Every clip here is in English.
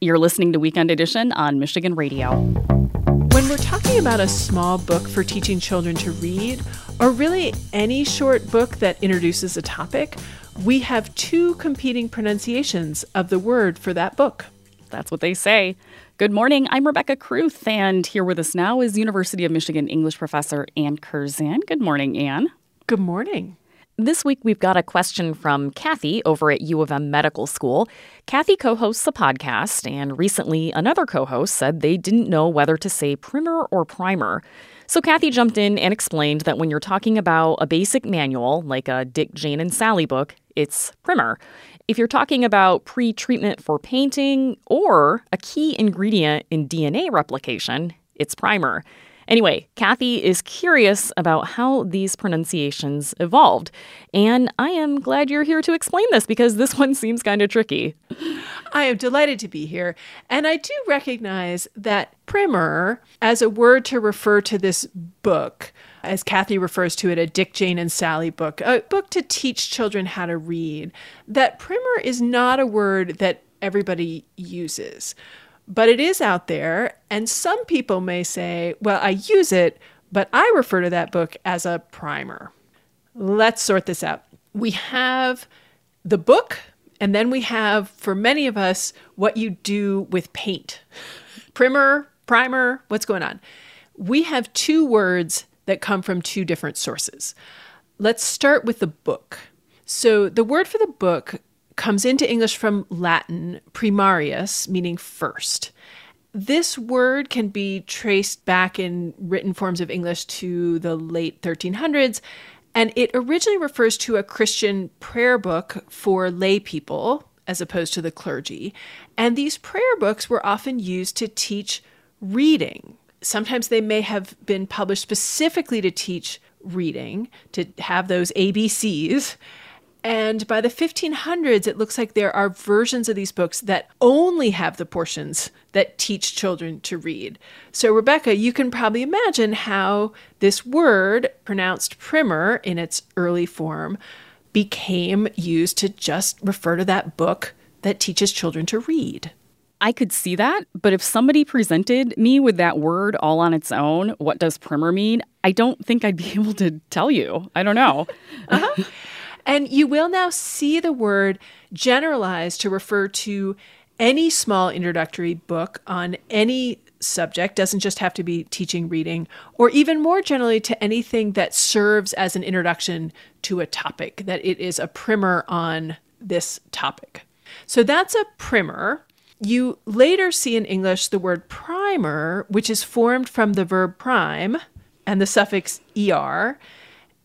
You're listening to Weekend Edition on Michigan Radio. When we're talking about a small book for teaching children to read, or really any short book that introduces a topic, we have two competing pronunciations of the word for that book. That's what they say. Good morning. I'm Rebecca Kruth, and here with us now is University of Michigan English professor Anne Curzan. Good morning, Anne. Good morning. This week, we've got a question from Kathy over at U of M Medical School. Kathy co hosts a podcast, and recently another co host said they didn't know whether to say primer or primer. So Kathy jumped in and explained that when you're talking about a basic manual, like a Dick, Jane, and Sally book, it's primer. If you're talking about pre treatment for painting or a key ingredient in DNA replication, it's primer. Anyway, Kathy is curious about how these pronunciations evolved. And I am glad you're here to explain this because this one seems kind of tricky. I am delighted to be here. And I do recognize that primer, as a word to refer to this book, as Kathy refers to it, a Dick, Jane, and Sally book, a book to teach children how to read, that primer is not a word that everybody uses. But it is out there, and some people may say, well, I use it, but I refer to that book as a primer. Let's sort this out. We have the book, and then we have, for many of us, what you do with paint. Primer, primer, what's going on? We have two words that come from two different sources. Let's start with the book. So, the word for the book comes into English from Latin primarius, meaning first. This word can be traced back in written forms of English to the late 1300s, and it originally refers to a Christian prayer book for lay people as opposed to the clergy. And these prayer books were often used to teach reading, sometimes they may have been published specifically to teach reading, to have those ABCs. And by the 1500s, it looks like there are versions of these books that only have the portions that teach children to read. So, Rebecca, you can probably imagine how this word, pronounced primer in its early form, became used to just refer to that book that teaches children to read. I could see that, but if somebody presented me with that word all on its own, what does primer mean? I don't think I'd be able to tell you. I don't know. uh-huh. And you will now see the word generalized to refer to any small introductory book on any subject, doesn't just have to be teaching reading, or even more generally to anything that serves as an introduction to a topic, that it is a primer on this topic. So that's a primer. You later see in English the word primer, which is formed from the verb prime and the suffix er.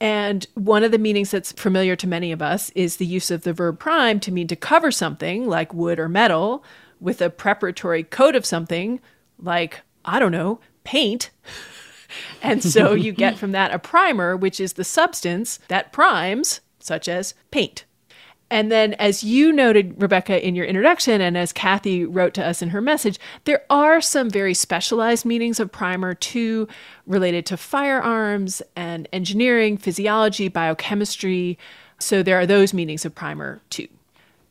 And one of the meanings that's familiar to many of us is the use of the verb prime to mean to cover something like wood or metal with a preparatory coat of something like, I don't know, paint. and so you get from that a primer, which is the substance that primes, such as paint. And then, as you noted, Rebecca, in your introduction, and as Kathy wrote to us in her message, there are some very specialized meanings of primer too, related to firearms and engineering, physiology, biochemistry. So there are those meanings of primer too.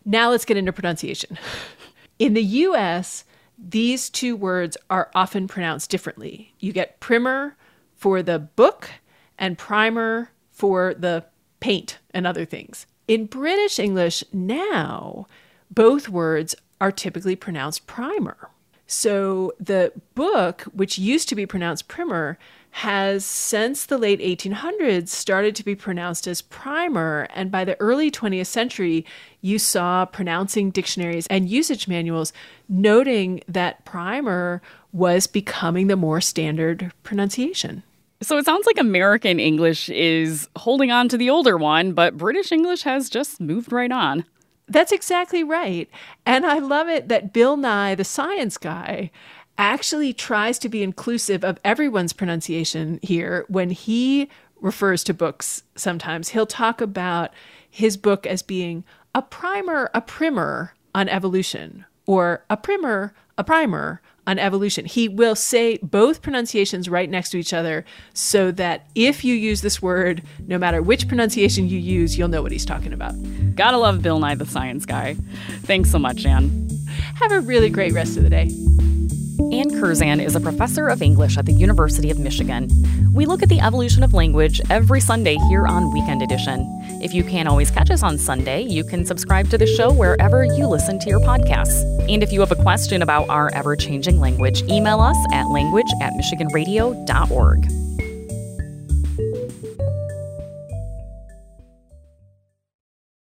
Now let's get into pronunciation. In the US, these two words are often pronounced differently. You get primer for the book and primer for the paint and other things. In British English now, both words are typically pronounced primer. So the book, which used to be pronounced primer, has since the late 1800s started to be pronounced as primer. And by the early 20th century, you saw pronouncing dictionaries and usage manuals noting that primer was becoming the more standard pronunciation. So it sounds like American English is holding on to the older one, but British English has just moved right on. That's exactly right. And I love it that Bill Nye, the science guy, actually tries to be inclusive of everyone's pronunciation here when he refers to books sometimes. He'll talk about his book as being a primer, a primer on evolution, or a primer, a primer on evolution. He will say both pronunciations right next to each other so that if you use this word, no matter which pronunciation you use, you'll know what he's talking about. Gotta love Bill Nye the Science Guy. Thanks so much, Anne. Have a really great rest of the day. Anne Curzan is a professor of English at the University of Michigan. We look at the evolution of language every Sunday here on Weekend Edition. If you can't always catch us on Sunday, you can subscribe to the show wherever you listen to your podcasts. And if you have a question about our ever changing language, email us at language at michiganradio.org.